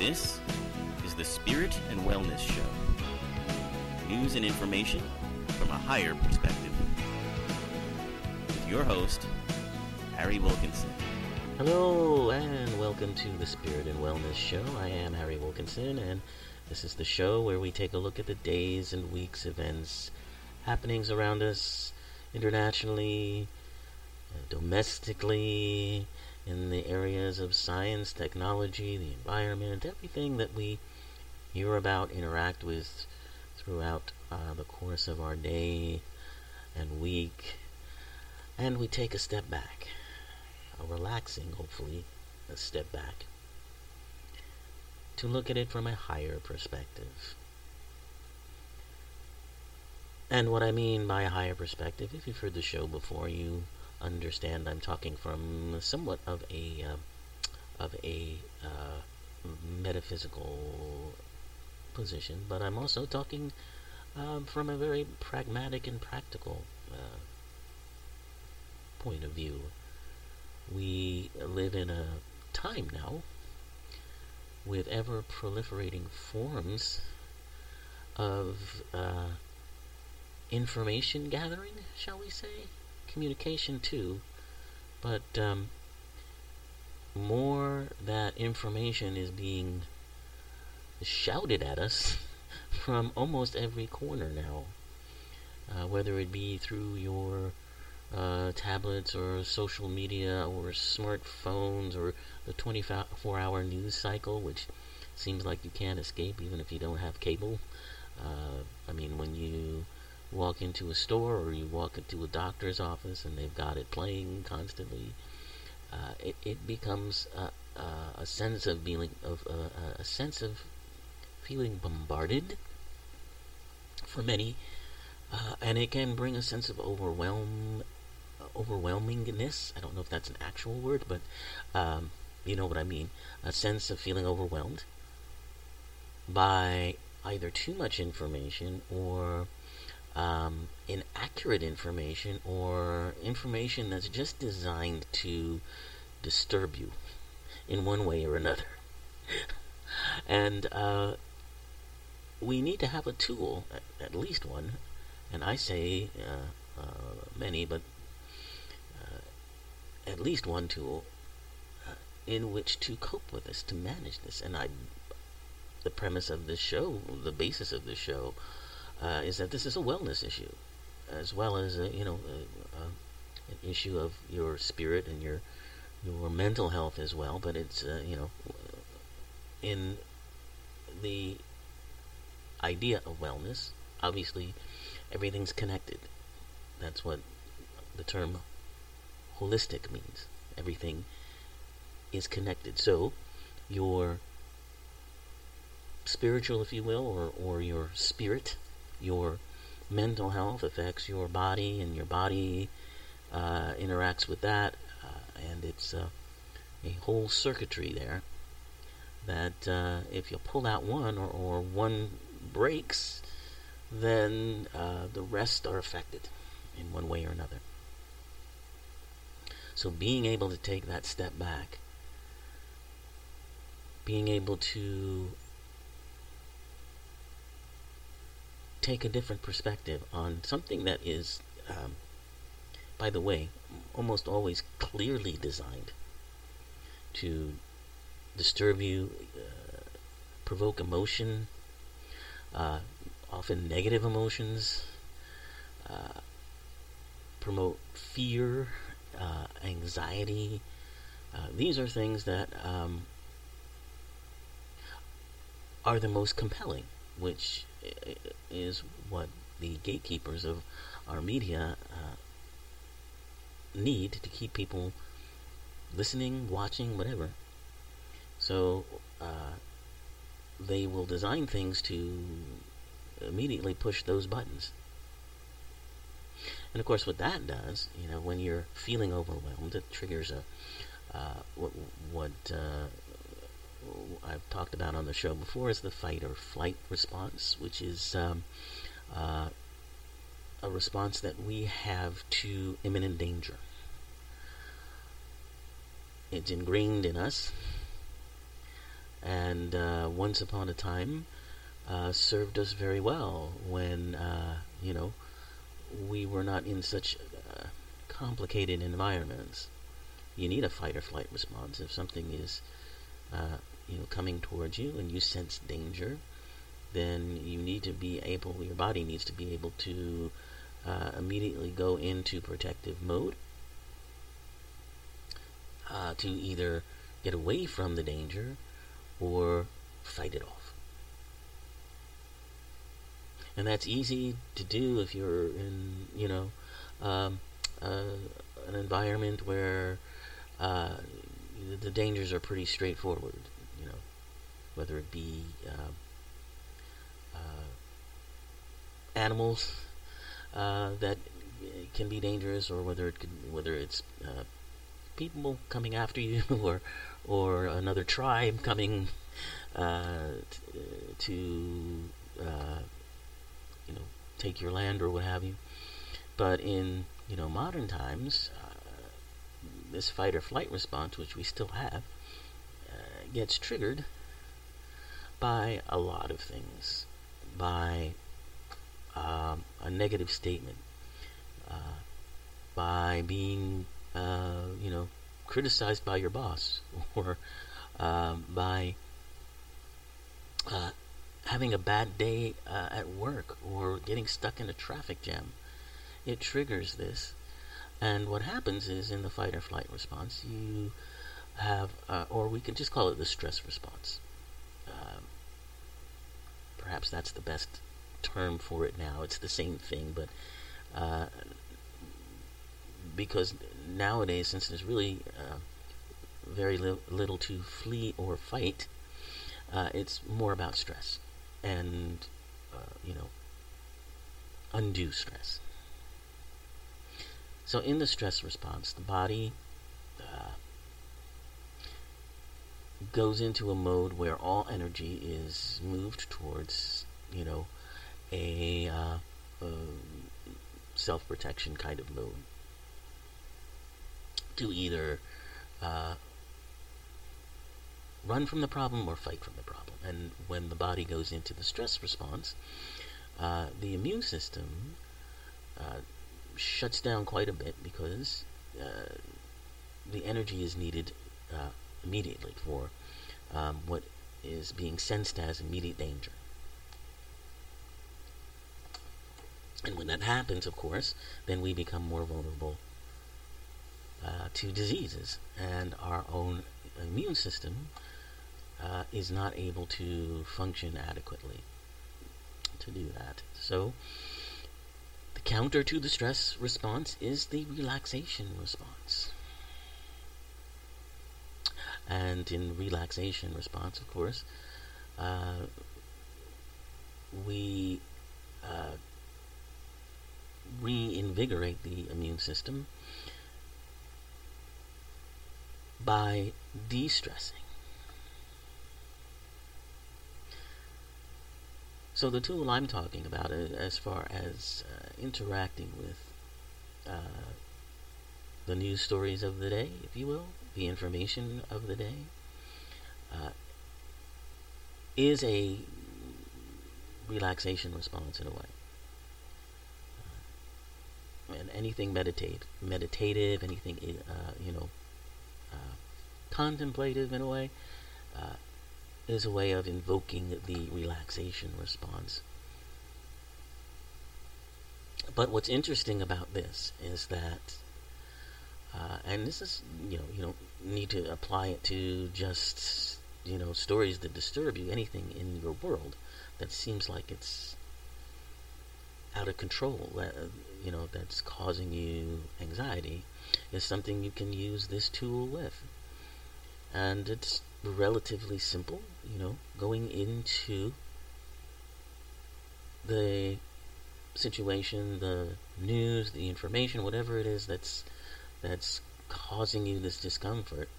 This is the Spirit and Wellness Show. News and information from a higher perspective. With your host, Harry Wilkinson. Hello, and welcome to the Spirit and Wellness Show. I am Harry Wilkinson, and this is the show where we take a look at the days and weeks, events, happenings around us internationally, domestically, in the areas of science, technology, the environment, everything that we hear about, interact with throughout uh, the course of our day and week. And we take a step back, a relaxing, hopefully, a step back, to look at it from a higher perspective. And what I mean by a higher perspective, if you've heard the show before, you understand I'm talking from somewhat of a uh, of a uh, metaphysical position, but I'm also talking um, from a very pragmatic and practical uh, point of view. We live in a time now with ever proliferating forms of uh, information gathering, shall we say? Communication too, but um, more that information is being shouted at us from almost every corner now. Uh, whether it be through your uh, tablets or social media or smartphones or the 24 hour news cycle, which seems like you can't escape even if you don't have cable. Uh, I mean, when you walk into a store or you walk into a doctor's office and they've got it playing constantly, uh, it, it becomes a, a, a sense of feeling of uh, a sense of feeling bombarded for many, uh, and it can bring a sense of overwhelm, overwhelmingness. I don't know if that's an actual word, but um, you know what I mean. A sense of feeling overwhelmed by either too much information or um, inaccurate information or information that's just designed to disturb you in one way or another. and uh, we need to have a tool, at, least one, and I say uh, uh, many, but uh, at least one tool uh, in which to cope with this, to manage this. And I, the premise of this show, the basis of this show, uh, is that this is a wellness issue, as well as a, you know a, a, an issue of your spirit and your your mental health as well. But it's uh, you know in the idea of wellness, obviously everything's connected. That's what the term holistic means. Everything is connected. So your spiritual, if you will, or, or your spirit your mental health affects your body, and your body uh, interacts with that, uh, and it's uh, a whole circuitry there. That uh, if you pull out one or, or one breaks, then the rest are affected in one way or another. So being able to take that step back, being able to take a different perspective on something that is, um, by the way, almost always clearly designed to disturb you, uh, provoke emotion, uh, often negative emotions, uh, promote fear, uh, anxiety. Uh, these are things that um, are the most compelling, which is what the gatekeepers of our media uh, need to keep people listening, watching, whatever. So uh, they will design things to immediately push those buttons. And of course, what that does, you know, when you're feeling overwhelmed, it triggers a uh, what, what uh, I've talked about on the show before is the fight or flight response, which is um, uh, a response that we have to imminent danger. It's ingrained in us, and uh, once upon a time uh, served us very well when uh, you know we were not in such uh, complicated environments. You need a fight or flight response if something is uh, you know coming towards you and you sense danger. Then you need to be able, your body needs to be able to uh, immediately go into protective mode to either get away from the danger or fight it off. And that's easy to do if you're in, you know, um, uh, an environment where uh, the dangers are pretty straightforward, whether it be uh, uh animals uh, that can be dangerous, or whether it could, whether it's uh, people coming after you, or or another tribe coming t- to uh, you know take your land or what have you. But in you know modern times, this fight or flight response, which we still have, gets triggered by a lot of things, by um, a negative statement, uh, by being uh, you know criticized by your boss or um, by uh, having a bad day uh, at work or getting stuck in a traffic jam. It triggers this. And what happens is in the fight or flight response, you have, uh, or we can just call it the stress response. Perhaps that's the best term for it now. It's the same thing, but uh, because nowadays, since there's really uh, very li- little to flee or fight, uh, it's more about stress and, uh, you know, undue stress. So, in the stress response, the body uh, goes into a mode where all energy is moved towards, you know, a uh, self protection kind of mode to either uh, run from the problem or fight from the problem. And when the body goes into the stress response, uh, the immune system uh, shuts down quite a bit because uh, the energy is needed uh, immediately for um, what is being sensed as immediate danger. And when that happens, of course, then we become more vulnerable uh, to diseases, and our own immune system uh, is not able to function adequately to do that. So, the counter to the stress response is the relaxation response. And in relaxation response, of course, uh, we uh, reinvigorate the immune system by de stressing. So, the tool I'm talking about, uh, as far as uh, interacting with uh, the news stories of the day, if you will, the information of the day, uh, is a relaxation response in a way. Uh, and anything meditate, meditative, anything, uh, you know, contemplative in a way, uh, is a way of invoking the relaxation response. But what's interesting about this is that, uh, and this is, you know, you don't need to apply it to just, you know, stories that disturb you, anything in your world that seems like it's out of control, that, you know, that's causing you anxiety, is something you can use this tool with. And it's relatively simple, you know, going into the situation, the news, the information, whatever it is that's that's causing you this discomfort,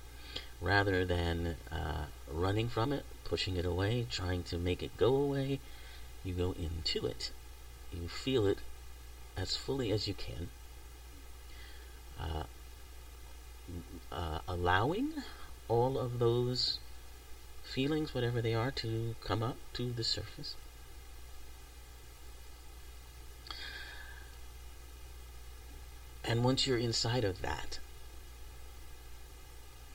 rather than uh, running from it, pushing it away, trying to make it go away, you go into it. You feel it as fully as you can. Uh, uh, allowing all of those feelings, whatever they are, to come up to the surface. And once you're inside of that,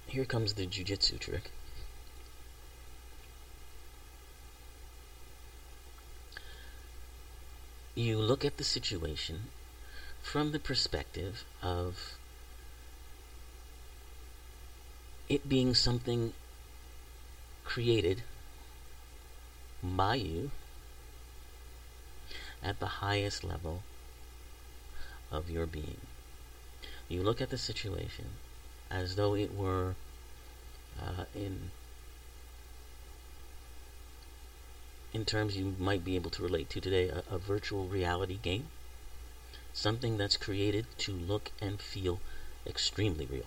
here comes the jujitsu trick. You look at the situation from the perspective of it being something created by you at the highest level of your being. You look at the situation as though it were uh, in in terms you might be able to relate to today a, a virtual reality game. Something that's created to look and feel extremely real.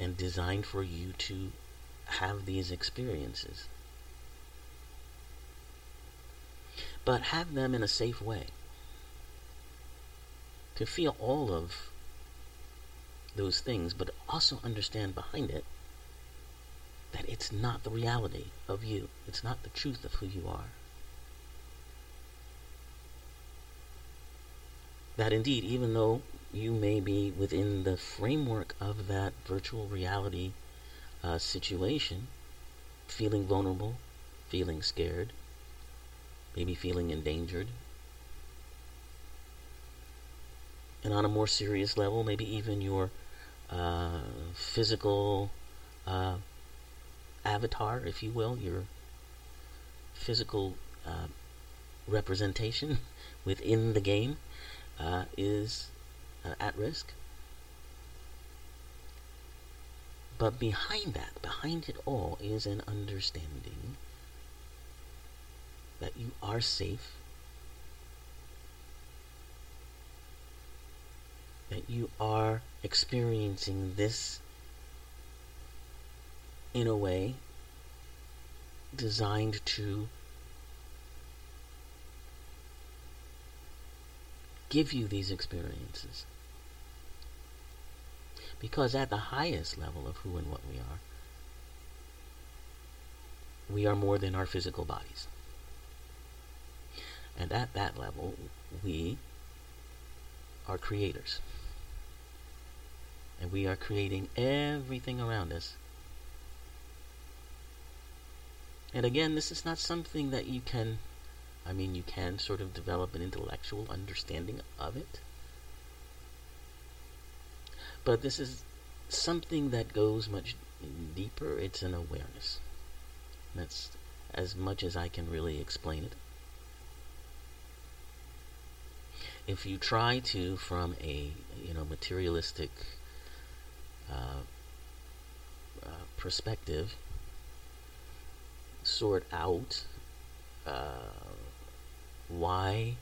And designed for you to have these experiences. But have them in a safe way. To feel all of those things, but also understand behind it that it's not the reality of you. It's not the truth of who you are. That indeed, even though you may be within the framework of that virtual reality uh, situation, feeling vulnerable, feeling scared, maybe feeling endangered, and on a more serious level, maybe even your uh, physical uh, avatar, if you will, your physical uh, representation within the game uh, is uh, at risk. But behind that, behind it all, is an understanding that you are safe that you are experiencing this in a way designed to give you these experiences. Because at the highest level of who and what we are, we are more than our physical bodies. And at that level, we are creators and we are creating everything around us. And again, this is not something that you can, I mean, you can sort of develop an intellectual understanding of it. But this is something that goes much deeper. It's an awareness. That's as much as I can really explain it. If you try to, from a you know materialistic uh, uh, perspective sort out uh, why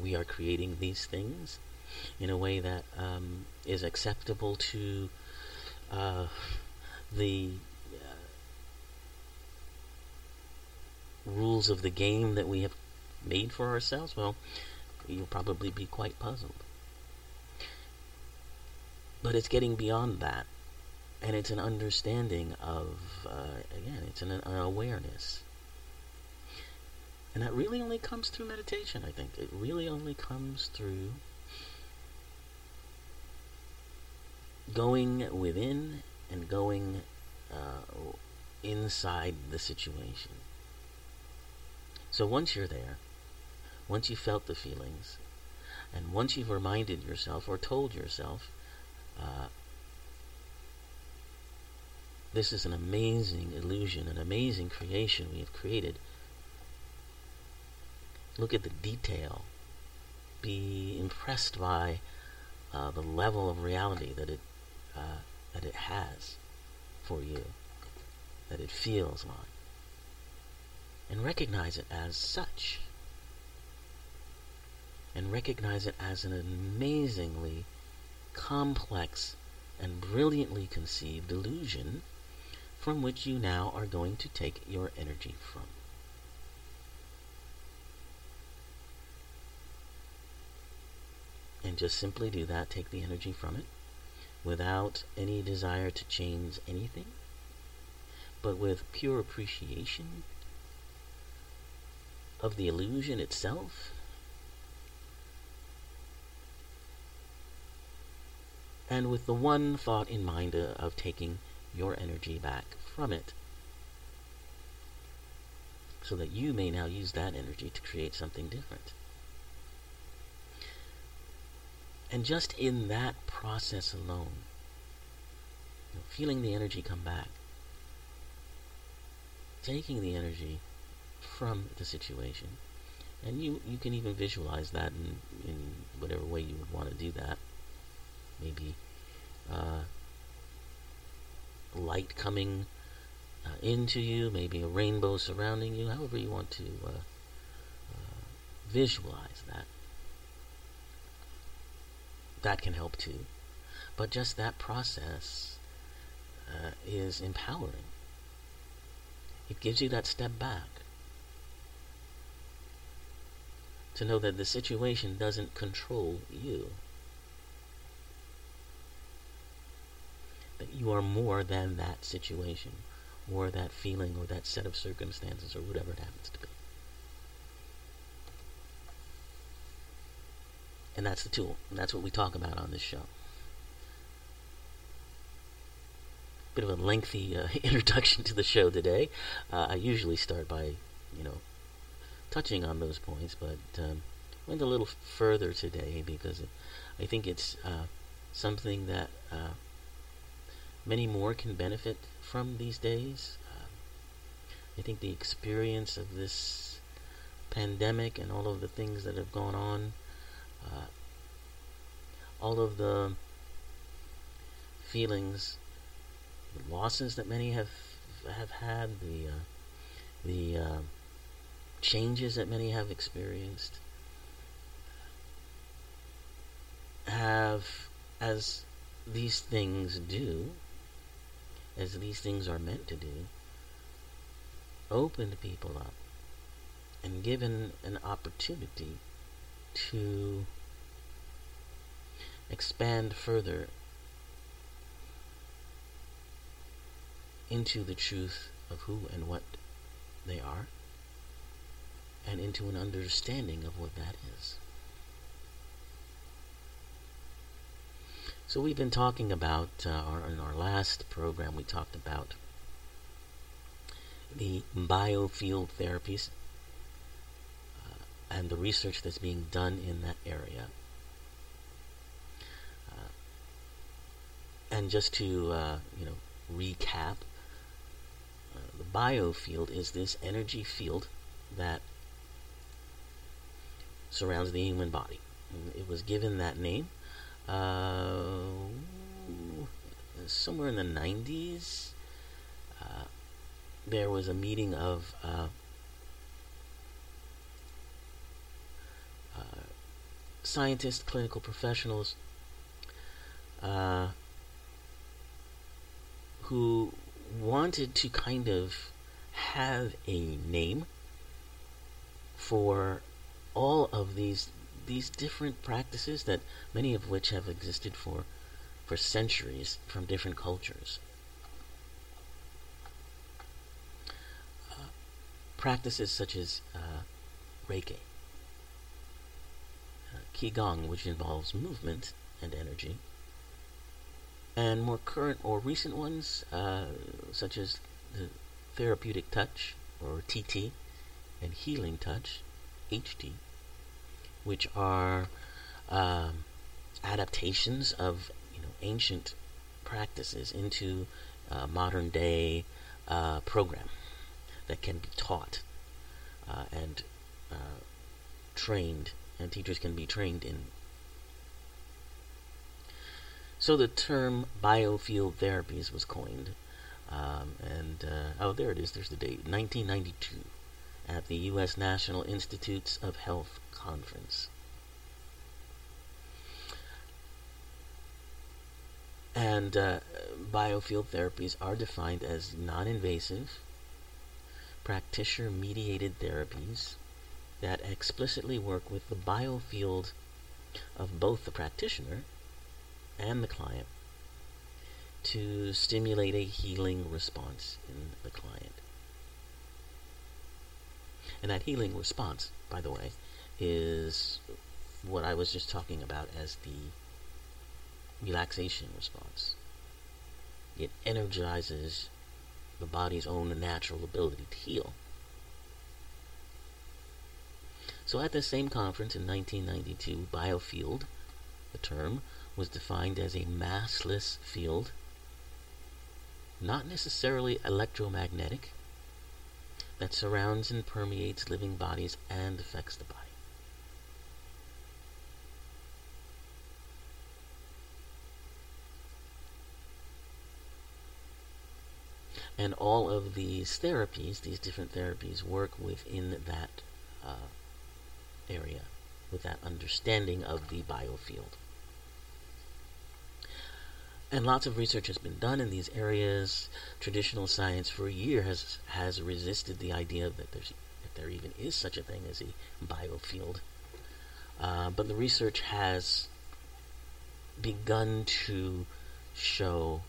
we are creating these things in a way that um, is acceptable to uh, the rules of the game that we have made for ourselves, well, you'll probably be quite puzzled. But it's getting beyond that. And it's an understanding of, uh, again, it's an, an awareness. And that really only comes through meditation, I think. It really only comes through going within and going uh, inside the situation. So once you're there, once you felt the feelings, and once you've reminded yourself or told yourself uh, this is an amazing illusion, an amazing creation we have created. Look at the detail. Be impressed by uh, the level of reality that it uh, that it has for you, that it feels like, and recognize it as such, and recognize it as an amazingly complex and brilliantly conceived illusion from which you now are going to take your energy from. And just simply do that, take the energy from it, without any desire to change anything, but with pure appreciation of the illusion itself. And with the one thought in mind uh, of taking your energy back from it so that you may now use that energy to create something different. And just in that process alone, you know, feeling the energy come back, taking the energy from the situation, and you, you can even visualize that in, in whatever way you would want to do that. Maybe uh, light coming uh, into you, maybe a rainbow surrounding you, however you want to uh, uh, visualize that. That can help too. But just that process uh, is empowering. It gives you that step back to know that the situation doesn't control you. That you are more than that situation or that feeling or that set of circumstances or whatever it happens to be. And that's the tool. And that's what we talk about on this show. Bit of a lengthy uh, introduction to the show today. Uh, I usually start by, you know, touching on those points, but um, went a little further today because it, I think it's uh, something that uh, many more can benefit from these days. Uh, I think the experience of this pandemic and all of the things that have gone on, uh, all of the feelings, the losses that many have have had, the uh, the uh, changes that many have experienced, have, as these things do, as these things are meant to do, opened people up and given an opportunity to expand further into the truth of who and what they are and into an understanding of what that is. So we've been talking about, uh, our, in our last program, we talked about the biofield therapies uh, and the research that's being done in that area. Uh, and just to, uh, you know, recap, uh, the biofield is this energy field that surrounds the human body. And it was given that name uh, somewhere in the 90s, uh, there was a meeting of uh, uh scientists, clinical professionals, uh, who wanted to kind of have a name for all of these these different practices that many of which have existed for for centuries from different cultures. Uh, practices such as uh, Reiki, uh, Qigong, which involves movement and energy, and more current or recent ones uh, such as the therapeutic touch or TT and healing touch, HT which are um, adaptations of you know ancient practices into uh, modern day uh, program that can be taught uh, and uh, trained, and teachers can be trained in. So the term biofield therapies was coined, um, and uh, oh, there it is. There's the date, 1992, at the U.S. National Institutes of Health conference. And uh, biofield therapies are defined as non invasive, practitioner mediated therapies that explicitly work with the biofield of both the practitioner and the client to stimulate a healing response in the client. And that healing response, by the way, is what I was just talking about as the relaxation response. It energizes the body's own natural ability to heal. So at the same conference in 1992, biofield, the term, was defined as a massless field, not necessarily electromagnetic, that surrounds and permeates living bodies and affects the body. And all of these therapies, these different therapies, work within that uh, area, with that understanding of the biofield. And lots of research has been done in these areas. Traditional science for a year has has resisted the idea that there's that there even is such a thing as a biofield. Uh, but the research has begun to show,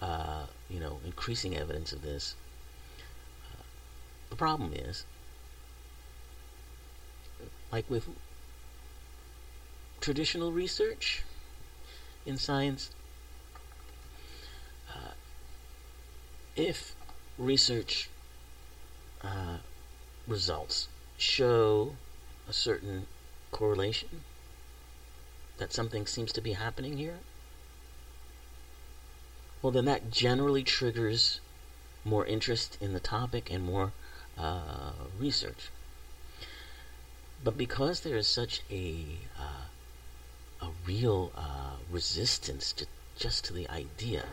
uh, you know, increasing evidence of this. Uh, the problem is, like with traditional research in science, if research uh, results show a certain correlation that something seems to be happening here, well, then that generally triggers more interest in the topic and more uh, research. But because there is such a uh, a real uh, resistance to just to the idea,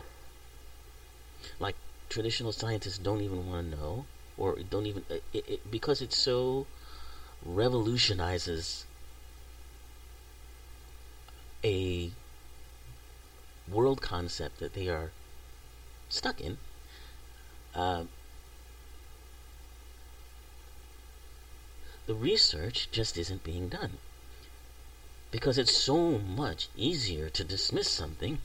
like traditional scientists don't even want to know, or don't even it, it, because it so revolutionizes a world concept that they are stuck in. Uh, the research just isn't being done because it's so much easier to dismiss something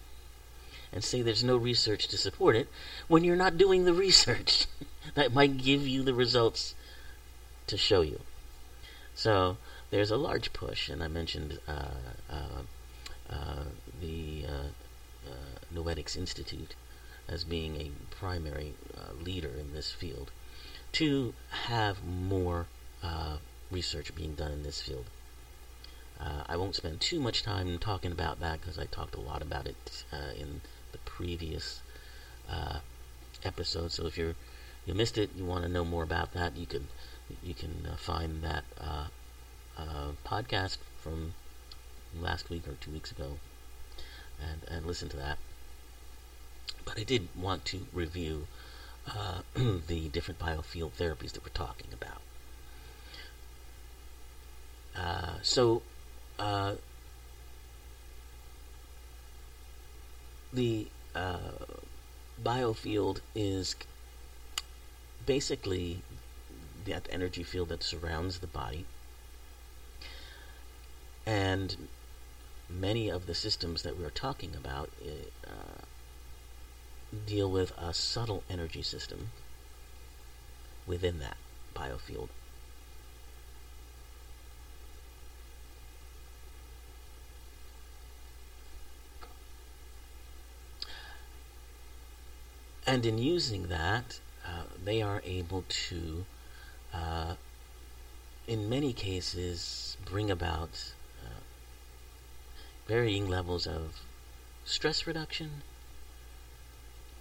and say there's no research to support it when you're not doing the research that might give you the results to show you. So there's a large push, and I mentioned uh, uh, uh, the uh, uh, Noetics Institute as being a primary uh, leader in this field to have more research being done in this field. I won't spend too much time talking about that because I talked a lot about it in the previous uh, episode. So if you're you missed it, you want to know more about that, you can you can uh, find that uh, uh, podcast from last week or two weeks ago, and and listen to that. But I did want to review uh, the different biofield therapies that we're talking about. Uh, so the uh, biofield is basically that energy field that surrounds the body. And many of the systems that we're talking about uh, deal with a subtle energy system within that biofield. And in using that, uh, they are able to, uh, in many cases, bring about uh, varying levels of stress reduction,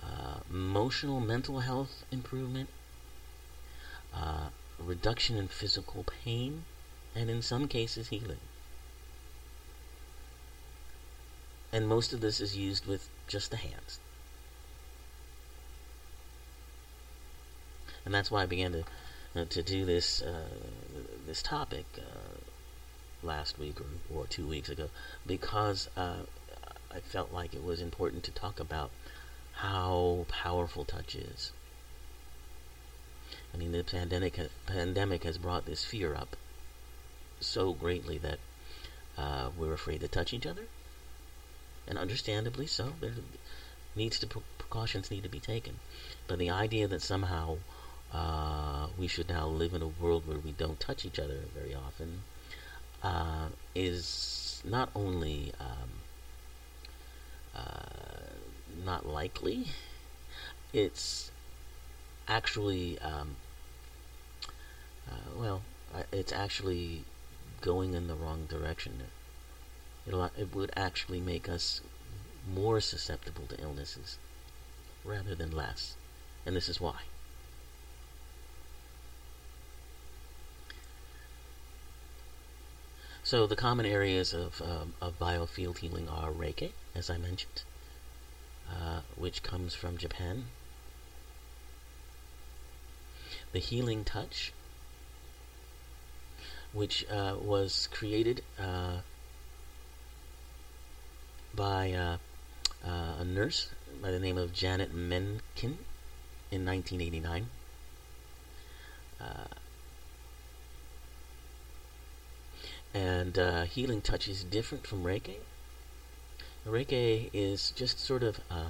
uh, emotional, mental health improvement, uh, reduction in physical pain, and in some cases, healing. And most of this is used with just the hands. and that's why I began to uh, to do this uh, this topic uh, last week or, or two weeks ago because I felt like it was important to talk about how powerful touch is. I mean, the pandemic pandemic has brought this fear up so greatly that uh, we're afraid to touch each other, and understandably so. There needs to precautions need to be taken. But the idea that somehow uh, we should now live in a world where we don't touch each other very often uh, is not only um, not likely, it's actually, um, uh, well, it's actually going in the wrong direction. It'll, it would actually make us more susceptible to illnesses rather than less. And this is why. So the common areas of, um, of biofield healing are Reiki, as I mentioned, uh, which comes from Japan. The healing touch, which uh, was created uh, by uh, uh, a nurse by the name of Janet Mentgen in 1989. Uh, and healing touch is different from Reiki. Reiki is just sort of a,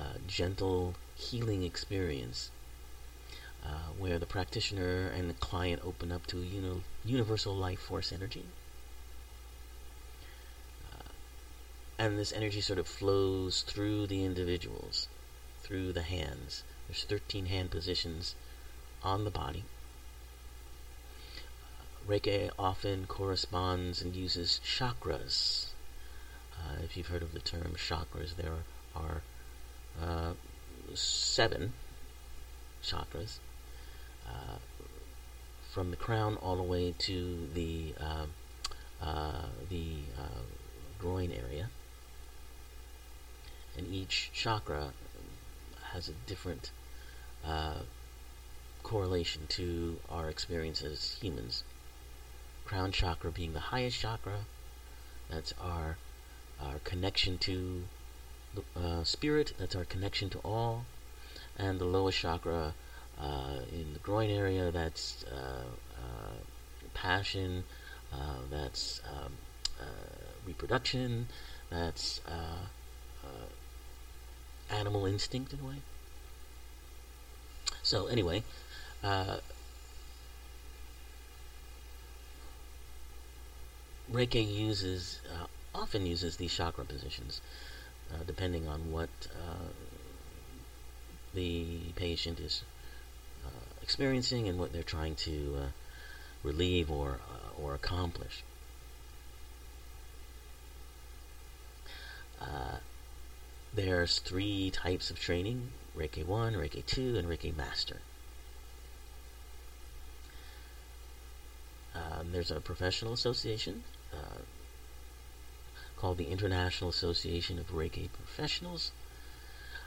a gentle healing experience uh, where the practitioner and the client open up to uni- universal life force energy. Uh, and this energy sort of flows through the individuals, through the hands. There's 13 hand positions on the body. Reiki often corresponds and uses chakras. Uh, if you've heard of the term chakras, there are uh, seven chakras uh, from the crown all the way to the uh, uh, the uh, groin area, and each chakra has a different correlation to our experience as humans crown chakra being the highest chakra. That's our our connection to uh, spirit. That's our connection to all. And the lowest chakra uh, in the groin area. That's uh, uh passion. Uh, that's um, reproduction. That's animal instinct in a way. So anyway. Reiki uses uh, often uses these chakra positions, uh, depending on what uh, the patient is uh, experiencing and what they're trying to uh, relieve or uh, or accomplish. there's three types of training: Reiki one, Reiki two, and Reiki Master. Um, there's a professional association uh, called the International Association of Reiki Professionals.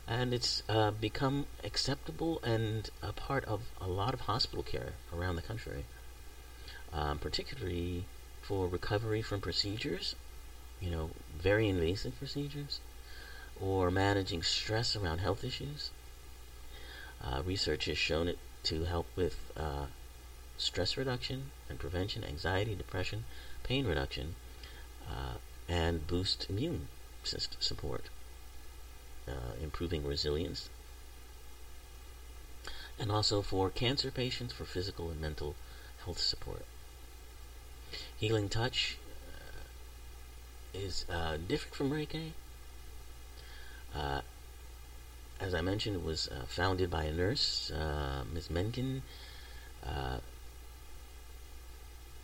And it's uh, become acceptable and a part of a lot of hospital care around the country, um, particularly for recovery from procedures, you know, very invasive procedures, or managing stress around health issues. Uh, research has shown it to help with uh, stress reduction and prevention, anxiety, depression, pain reduction, uh, and boost immune system support, uh, improving resilience, and also for cancer patients for physical and mental health support. Healing touch uh, is uh, different from Reiki. Uh, as I mentioned, it was uh, founded by a nurse, Ms. Mentgen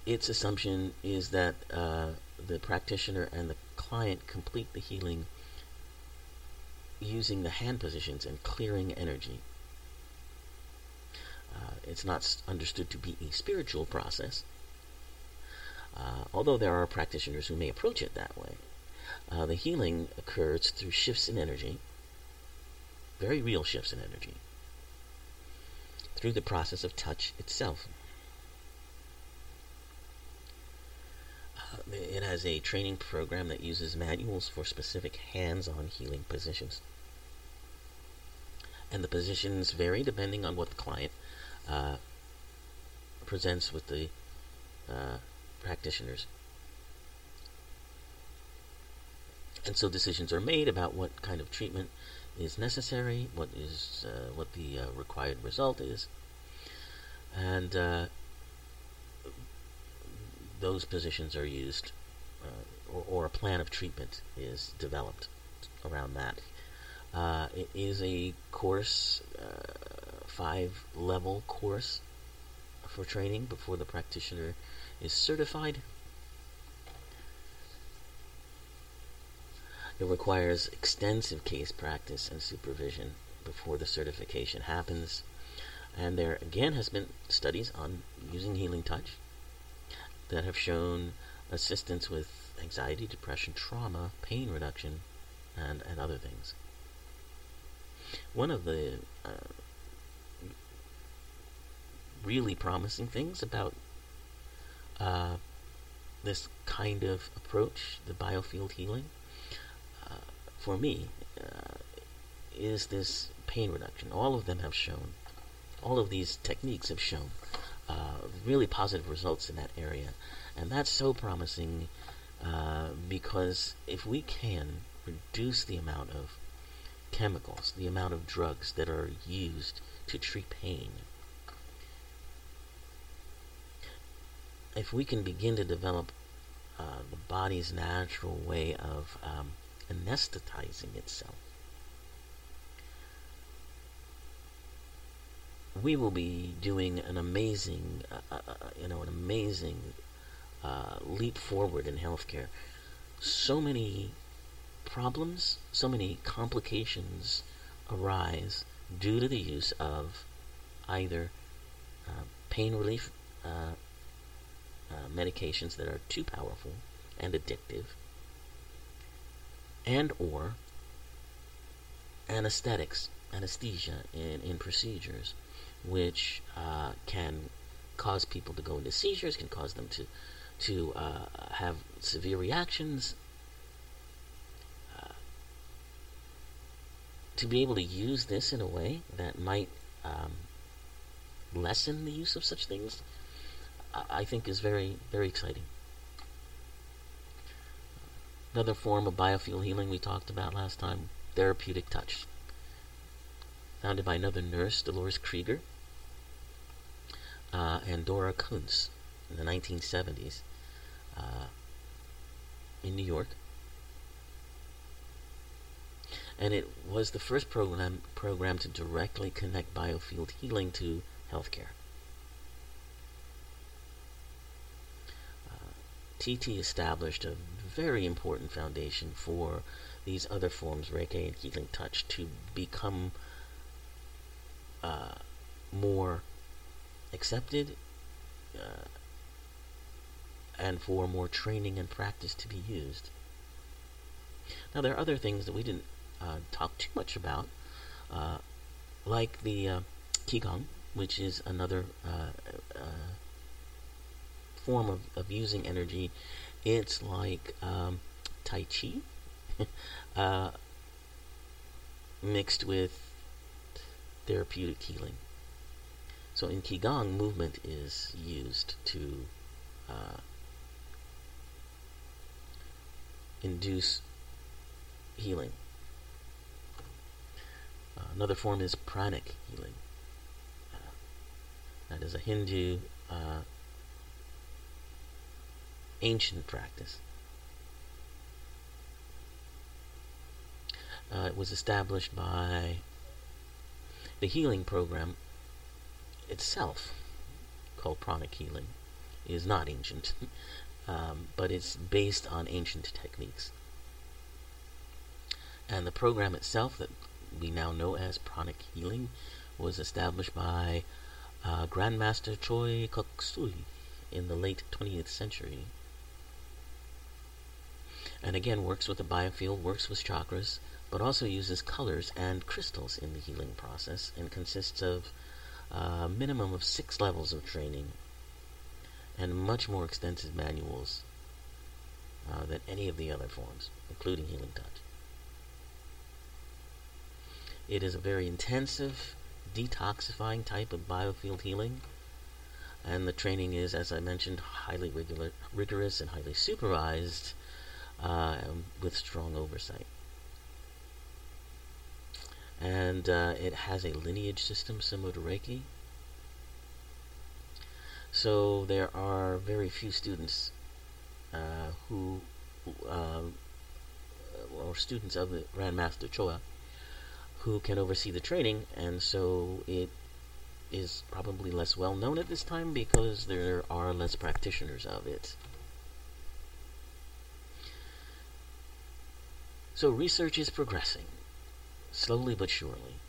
its assumption is that uh, the practitioner and the client complete the healing using the hand positions and clearing energy. Uh, it's not understood to be a spiritual process, uh, although there are practitioners who may approach it that way. Uh, the healing occurs through shifts in energy, very real shifts in energy, through the process of touch itself. It has a training program that uses manuals for specific hands-on healing positions. And the positions vary depending on what the client uh, presents with the uh, practitioners. and so decisions are made about what kind of treatment is necessary, what is uh, what the uh, required result is, and uh, those positions are used, uh, or, or, a plan of treatment is developed around that. Uh, it is a course, uh, five level course for training before the practitioner is certified. It requires extensive case practice and supervision before the certification happens. And there again has been studies on using healing touch that have shown assistance with anxiety, depression, trauma, pain reduction, and, and other things. One of the uh, really promising things about uh, this kind of approach, the biofield healing, uh, for me, uh, is this pain reduction. All of them have shown, all of these techniques have shown uh, really positive results in that area. And that's so promising uh, because if we can reduce the amount of chemicals, the amount of drugs that are used to treat pain, if we can begin to develop uh, the body's natural way of um, anesthetizing itself, we will be doing an amazing, uh, uh, uh, you know, an amazing uh, leap forward in healthcare. So many problems, so many complications arise due to the use of either uh, pain relief uh, medications that are too powerful and addictive, and or anesthetics, anesthesia in, in procedures which uh, can cause people to go into seizures, can cause them to to uh, have severe reactions. Uh, to be able to use this in a way that might um, lessen the use of such things, I think is very, very exciting. Another form of biofield healing we talked about last time, therapeutic touch founded by another nurse, Dolores Krieger, uh, and Dora Kunz in the 1970s uh, in New York. And it was the first program program to directly connect biofield healing to healthcare. Uh, TT established a very important foundation for these other forms, Reiki and Healing Touch, to become uh, more accepted uh, and for more training and practice to be used. Now, there are other things that we didn't uh, talk too much about, uh, like the uh, Qigong, which is another uh, uh, form of, of using energy. It's like um, Tai Chi mixed with therapeutic healing. So in Qigong, movement is used to uh, induce healing. Uh, another form is pranic healing. Uh, that is a Hindu uh, ancient practice. Uh, it was established by the healing program itself, called pranic healing, is not ancient, um, but it's based on ancient techniques. And the program itself, that we now know as pranic healing, was established by uh, Grandmaster Choa Kok Sui in the late 20th century. And again, works with the biofield, works with chakras, but also uses colors and crystals in the healing process and consists of a minimum of six levels of training and much more extensive manuals uh, than any of the other forms, including Healing Touch. It is a very intensive, detoxifying type of biofield healing, and the training is, as I mentioned, highly rigorous and highly supervised, uh, with strong oversight. And uh, it has a lineage system similar to Reiki. So there are very few students uh, who, uh, or students of the Grandmaster Choa, who can oversee the training, and so it is probably less well known at this time because there are less practitioners of it. So research is progressing, slowly but surely.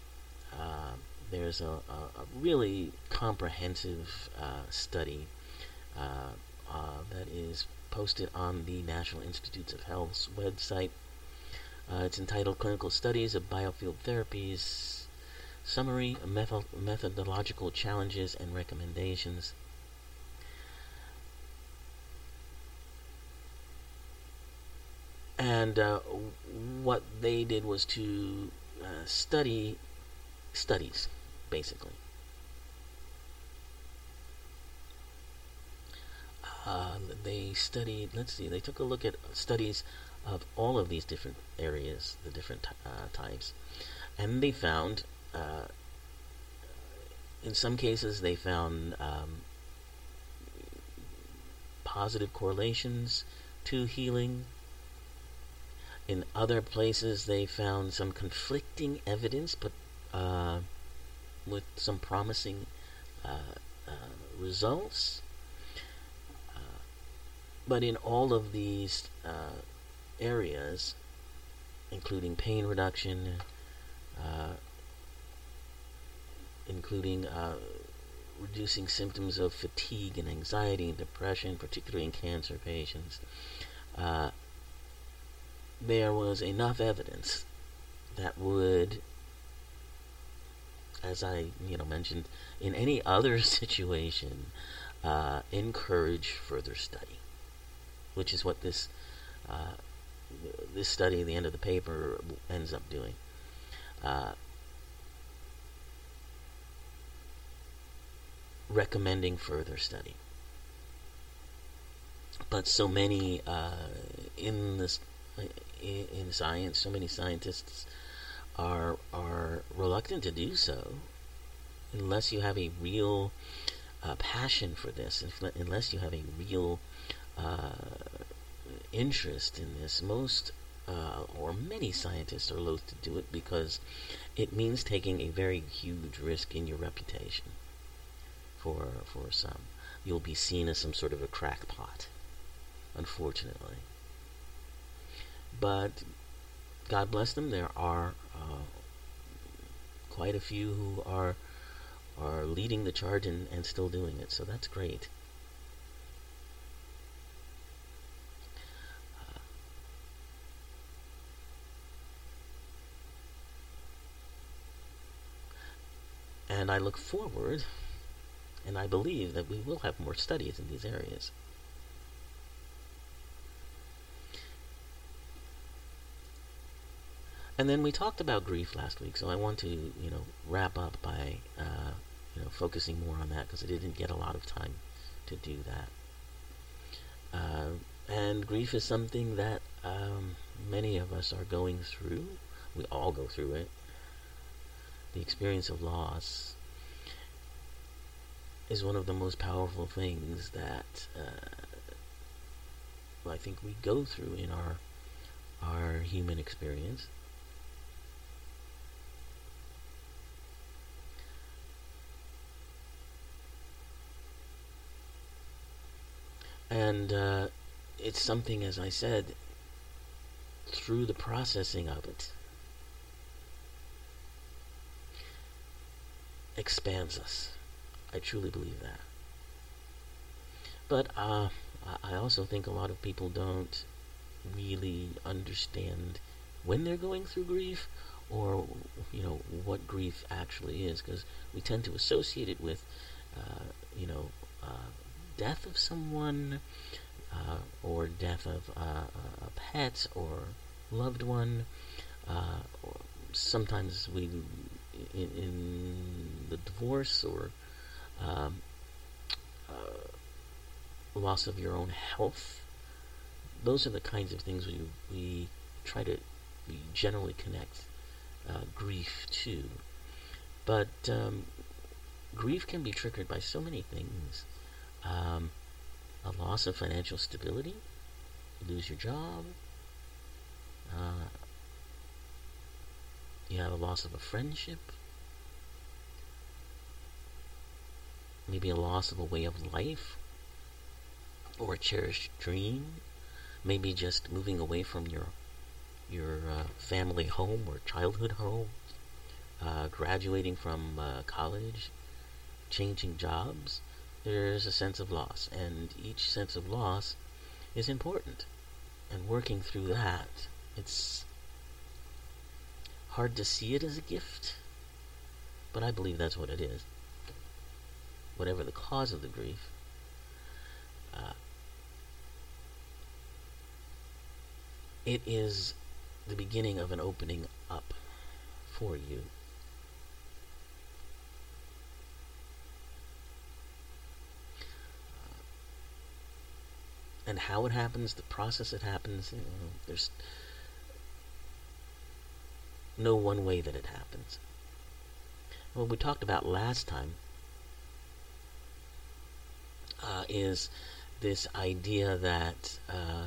Uh, there's a, a, a, really comprehensive uh, study uh, uh that is posted on the National Institutes of Health's website. Uh, it's entitled Clinical Studies of Biofield Therapies Summary, method- methodological challenges, and recommendations. And uh, what they did was to uh, study studies, basically. Uh, they studied, let's see, they took a look at studies of all of these different areas, the different uh, types, and they found uh, in some cases, they found um, positive correlations to healing. In other places, they found some conflicting evidence, but uh, with some promising uh, uh results. Uh, but in all of these uh, areas, including pain reduction, including uh, reducing symptoms of fatigue and anxiety and depression, particularly in cancer patients. Uh, there was enough evidence that would, as I you know mentioned, in any other situation, uh, encourage further study, which is what this uh, this study, the end of the paper, ends up doing. Uh, recommending further study. But so many uh, in this in science, so many scientists are are reluctant to do so unless you have a real uh, passion for this, unless you have a real uh, interest in this. Most uh, or many scientists are loath to do it because it means taking a very huge risk in your reputation for for some. You'll be seen as some sort of a crackpot, unfortunately. But God bless them. There are uh, quite a few who are are leading the charge and, and still doing it. So that's great. And I look forward and I believe that we will have more studies in these areas. And then we talked about grief last week, so I want to, you know, wrap up by, uh, you know, focusing more on that because I didn't get a lot of time to do that. Uh, and grief is something that um, many of us are going through. We all go through it. The experience of loss is one of the most powerful things that uh, I think we go through in our our human experience. And uh, it's something, as I said, through the processing of it, expands us. I truly believe that. But uh, I also think a lot of people don't really understand when they're going through grief or you know what grief actually is because we tend to associate it with uh, you know uh, death of someone uh, or death of uh, a pet or loved one uh, or sometimes we in, in the divorce or um, uh, loss of your own health, those are the kinds of things we we try to we generally connect uh, grief to. But um, grief can be triggered by so many things. Um, a loss of financial stability, lose your job, uh, you have a loss of a friendship, maybe a loss of a way of life, or a cherished dream, maybe just moving away from your your uh, family home or childhood home, uh, graduating from uh, college, changing jobs, there's a sense of loss. And each sense of loss is important. And working through that, it's hard to see it as a gift, but I believe that's what it is. Whatever the cause of the grief, uh, it is the beginning of an opening up for you. And how it happens, the process it happens, you know, there's no one way that it happens. What we talked about last time uh, is this idea that uh,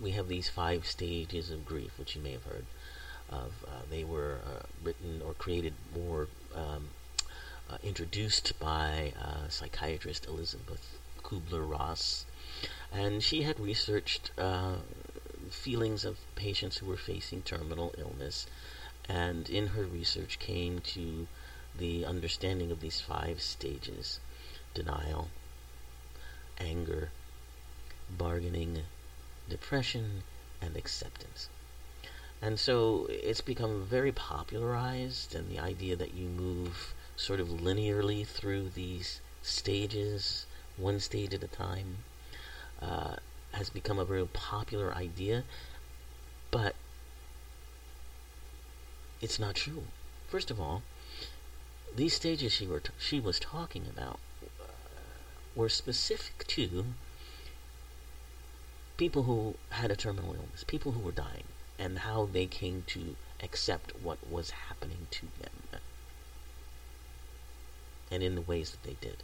we have these five stages of grief, which you may have heard of. Uh, they were uh, written or created more um, uh, introduced by uh, psychiatrist Elizabeth Kubler-Ross, and she had researched uh, feelings of patients who were facing terminal illness, and in her research came to the understanding of these five stages denial, anger, bargaining, depression, and acceptance. And so it's become very popularized, and the idea that you move sort of linearly through these stages, one stage at a time, uh, has become a very popular idea, but it's not true. First of all, these stages she, were t- she was talking about uh, were specific to people who had a terminal illness, people who were dying, and how they came to accept what was happening to them, and in the ways that they did.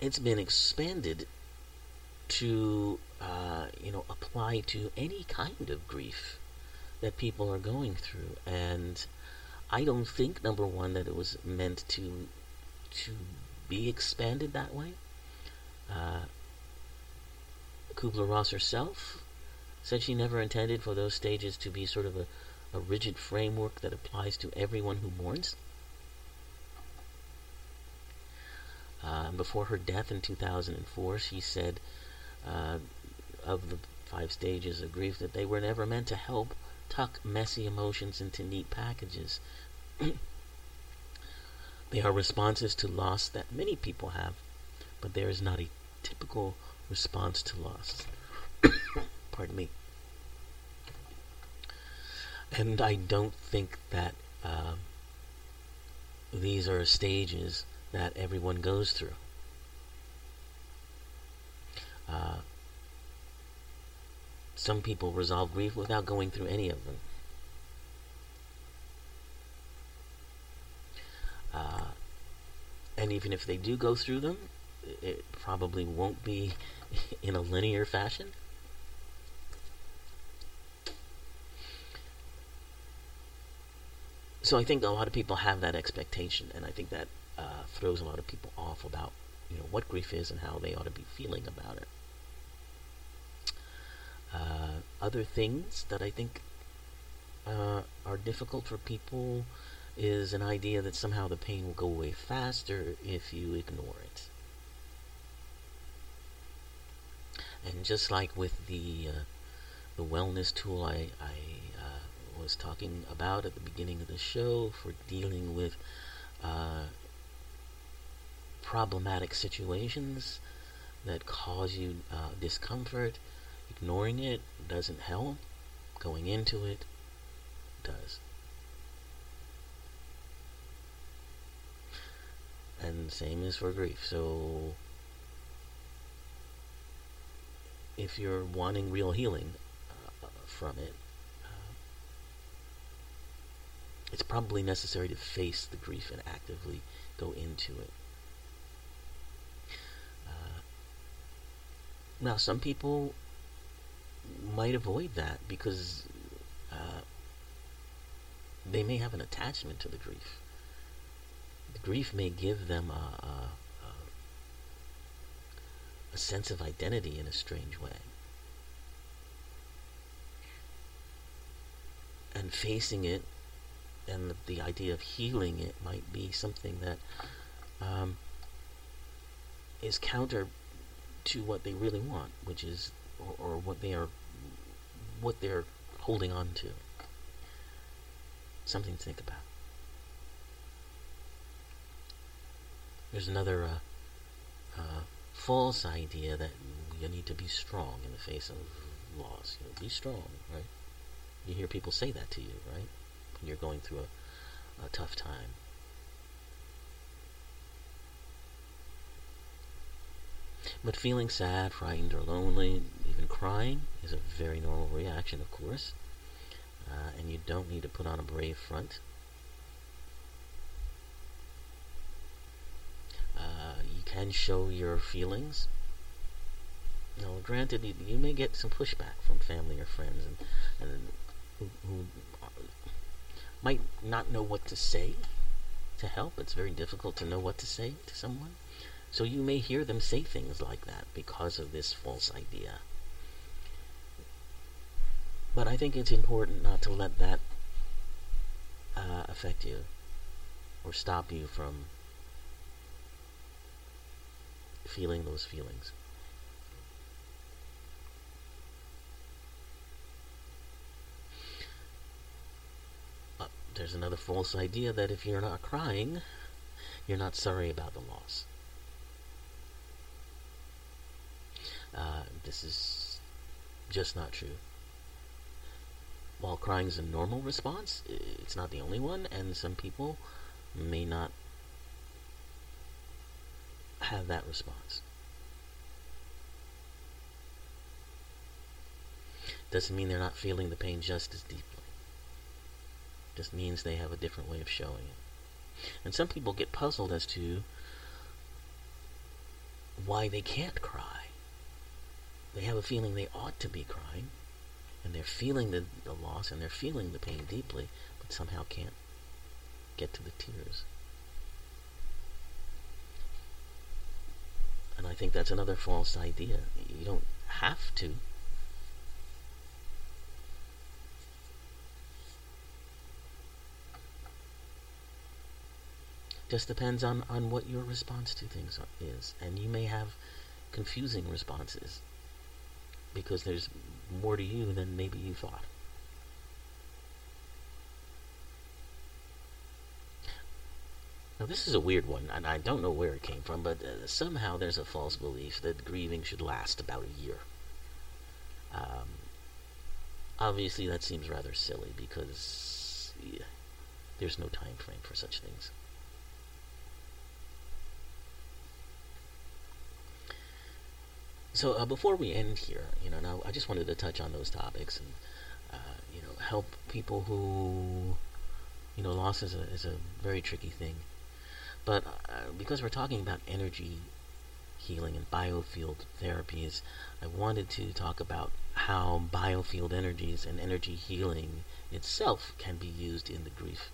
It's been expanded to, uh, you know, apply to any kind of grief that people are going through, and I don't think number one that it was meant to to be expanded that way. Uh, Kubler Ross herself said she never intended for those stages to be sort of a, a rigid framework that applies to everyone who mourns. Uh, before her death in 2004, she said uh, of the five stages of grief that they were never meant to help tuck messy emotions into neat packages. They are responses to loss that many people have, but there is not a typical response to loss. Pardon me. And I don't think that um, these are stages that everyone goes through. Uh, some people resolve grief without going through any of them. Uh, and even if they do go through them, it probably won't be in a linear fashion. So I think a lot of people have that expectation, and I think that uh, throws a lot of people off about you know what grief is and how they ought to be feeling about it. Uh, other things that I think uh, are difficult for people is an idea that somehow the pain will go away faster if you ignore it. And just like with the uh, the wellness tool I, I uh, was talking about at the beginning of the show for dealing with uh, problematic situations that cause you uh, discomfort, ignoring it doesn't help. Going into it does. and same is for grief. So if you're wanting real healing uh, from it, uh, it's probably necessary to face the grief and actively go into it. Uh, now, some people might avoid that because uh, they may have an attachment to the grief. The grief may give them a, a, a, sense of identity in a strange way. And facing it and the, the idea of healing it might be something that um, is counter to what they really want, which is, or, or what they are, what they're holding on to. Something to think about. There's another uh, uh, false idea that you need to be strong in the face of loss. You know, be strong, right? You hear people say that to you, right? When you're going through a, a tough time. But feeling sad, frightened, or lonely, even crying, is a very normal reaction, of course. Uh, and you don't need to put on a brave front. Uh, you can show your feelings. Now, granted, you, you, may get some pushback from family or friends, and, and who, who might not know what to say to help. It's very difficult to know what to say to someone. So you may hear them say things like that because of this false idea. But I think it's important not to let that uh, affect you or stop you from feeling those feelings. There's another false idea that if you're not crying, you're not sorry about the loss. Uh, this is just not true. While crying is a normal response, it's not the only one, and some people may not have that response. Doesn't mean they're not feeling the pain just as deeply. Just means they have a different way of showing it. And some people get puzzled as to why they can't cry. They have a feeling they ought to be crying, and they're feeling the, the loss and they're feeling the pain deeply, but somehow can't get to the tears. And I think that's another false idea. You don't have to. Just depends on, on what your response to things is. And you may have confusing responses because there's more to you than maybe you thought. Now, this is a weird one, and I don't know where it came from, but uh, somehow there's a false belief that grieving should last about a year. Um, obviously, that seems rather silly because yeah, there's no time frame for such things. So uh, before we end here, you know, now I just wanted to touch on those topics and uh, you know help people who you know loss is a is a very tricky thing, but uh, because we're talking about energy healing and biofield therapies, I wanted to talk about how biofield energies and energy healing itself can be used in the grief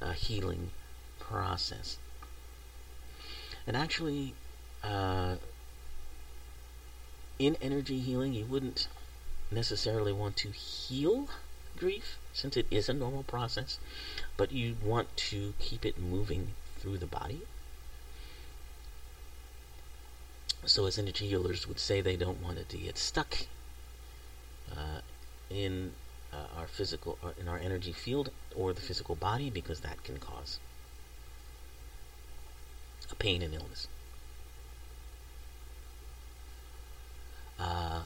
uh, healing process. And actually, uh, in energy healing, you wouldn't necessarily want to heal grief since it is a normal process, but you want to keep it moving through the body. So, as energy healers would say, they don't want it to get stuck uh, in uh, our physical, or in our energy field or the physical body because that can cause a pain and illness. Uh,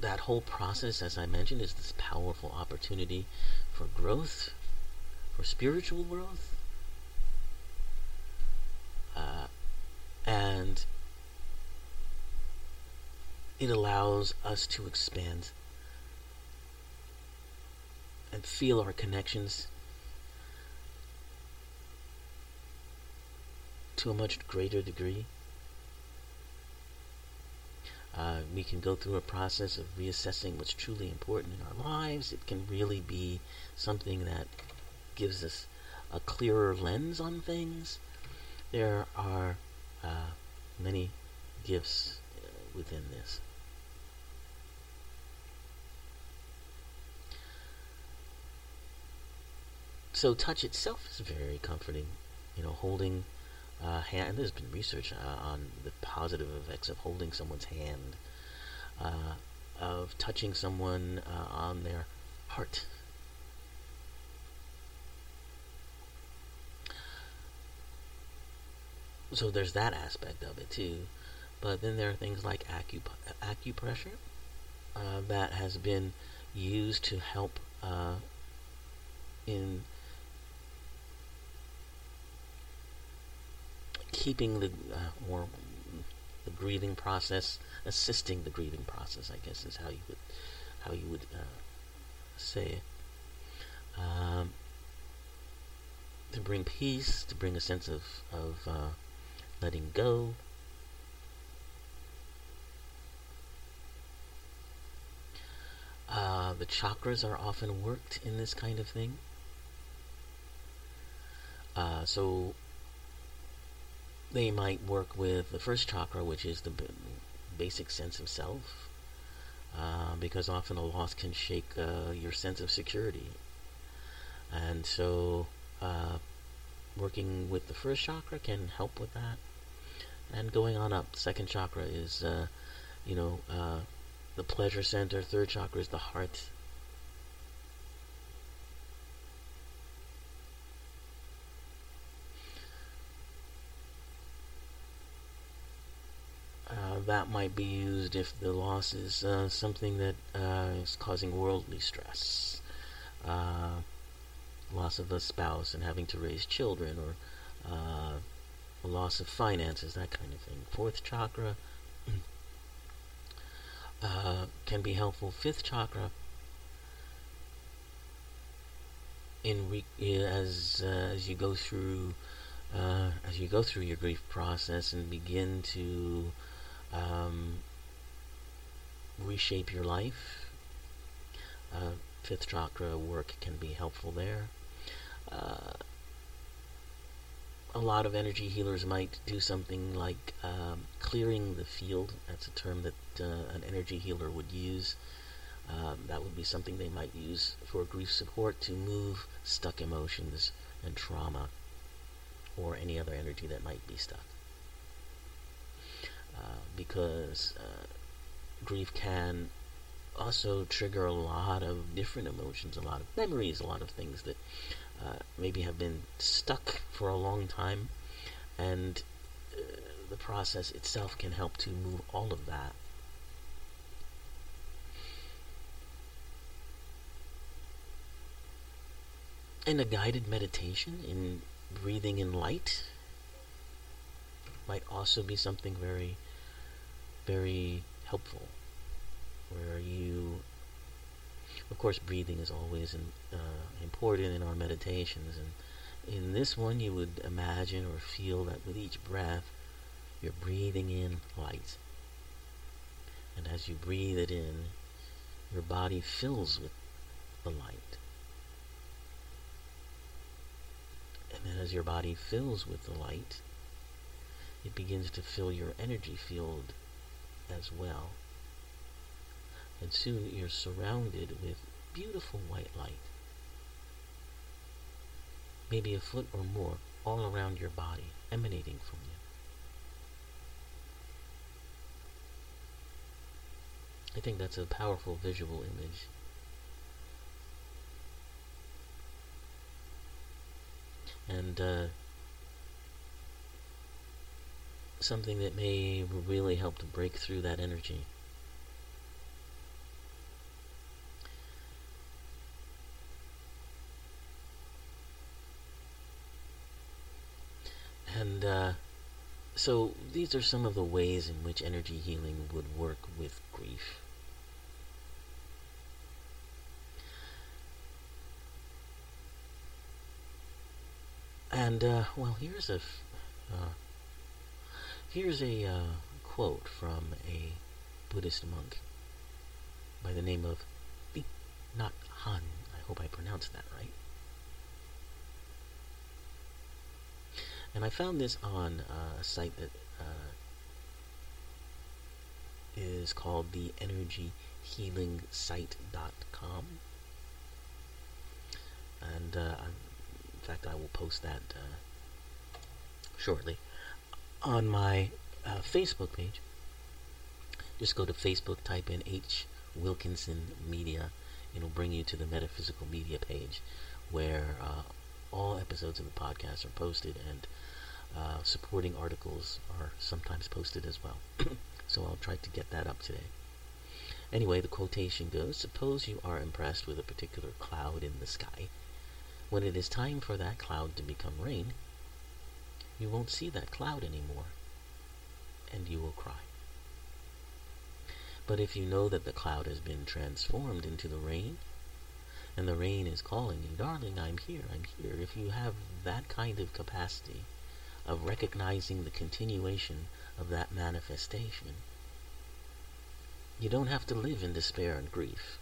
that whole process, as I mentioned, is this powerful opportunity for growth, for spiritual growth. Uh, and it allows us to expand and feel our connections to a much greater degree. Uh, we can go through a process of reassessing what's truly important in our lives. It can really be something that gives us a clearer lens on things. There are uh, many gifts uh, within this. So touch itself is very comforting. You know, holding uh, hand. And there's been research uh, on the positive effects of holding someone's hand, uh, of touching someone uh, on their heart. So there's that aspect of it too. But then there are things like acup- acupressure uh, that has been used to help uh, in keeping the uh, or the grieving process, assisting the grieving process. I guess is how you would how you would uh, say it. Um, to bring peace, to bring a sense of of uh, letting go. Uh, the chakras are often worked in this kind of thing. Uh, so they might work with the first chakra, which is the b- basic sense of self, uh, because often a loss can shake uh, your sense of security. And so, uh, working with the first chakra can help with that. And going on up, second chakra is, uh, you know, uh, the pleasure center. Third chakra is the heart. Uh, that might be used if the loss is uh, something that uh, is causing worldly stress. Uh, loss of a spouse and having to raise children, or uh, loss of finances, that kind of thing. Fourth chakra uh, can be helpful. Fifth chakra, in re- as as you go through as you go through your grief process and begin to um, reshape your life. Uh, fifth chakra work can be helpful there. Uh, a lot of energy healers might do something like um, clearing the field. That's a term that uh, an energy healer would use. Um, that would be something they might use for grief support to move stuck emotions and trauma or any other energy that might be stuck. Uh, because uh, grief can also trigger a lot of different emotions, a lot of memories, a lot of things that uh, maybe have been stuck for a long time, and uh, the process itself can help to move all of that. And a guided meditation in breathing in light might also be something very, very helpful. Where you, of course, breathing is always in, uh, important in our meditations, and in this one, you would imagine or feel that with each breath, you're breathing in light. And as you breathe it in, your body fills with the light. And then as your body fills with the light, it begins to fill your energy field as well. And soon you're surrounded with beautiful white light. Maybe a foot or more all around your body, emanating from you. I think that's a powerful visual image. And uh, something that may really help to break through that energy. And uh, so these are some of the ways in which energy healing would work with grief. And uh, well, here's a uh, here's a uh, quote from a Buddhist monk by the name of Thich Nhat Hanh. I hope I pronounced that right. And I found this on uh, a site that uh, is called the energyhealingsite.com. And uh, in fact, I will post that uh, shortly on my uh, Facebook page. Just go to Facebook, type in H. Wilkinson Media. It'll bring you to the Metaphysical Media page where uh, all episodes of the podcast are posted and uh, supporting articles are sometimes posted as well. so I'll try to get that up today. Anyway, the quotation goes Suppose you are impressed with a particular cloud in the sky. When it is time for that cloud to become rain, you won't see that cloud anymore, and you will cry. But if you know that the cloud has been transformed into the rain, and the rain is calling you, darling, I'm here, I'm here. If you have that kind of capacity of recognizing the continuation of that manifestation, you don't have to live in despair and grief.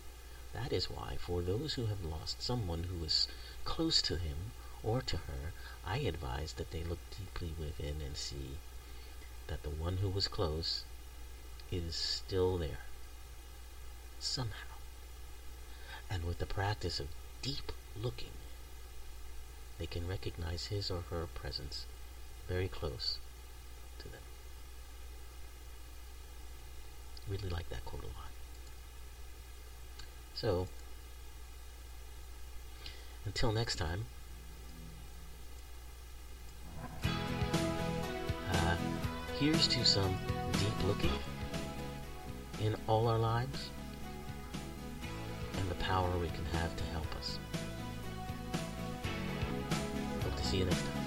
That is why, for those who have lost someone who is close to him or to her, I advise that they look deeply within and see that the one who was close is still there, somehow. And with the practice of deep looking, they can recognize his or her presence very close to them. Really like that quote a lot. So, until next time, here's to some deep looking in all our lives and the power we can have to help us. Hope to see you next time.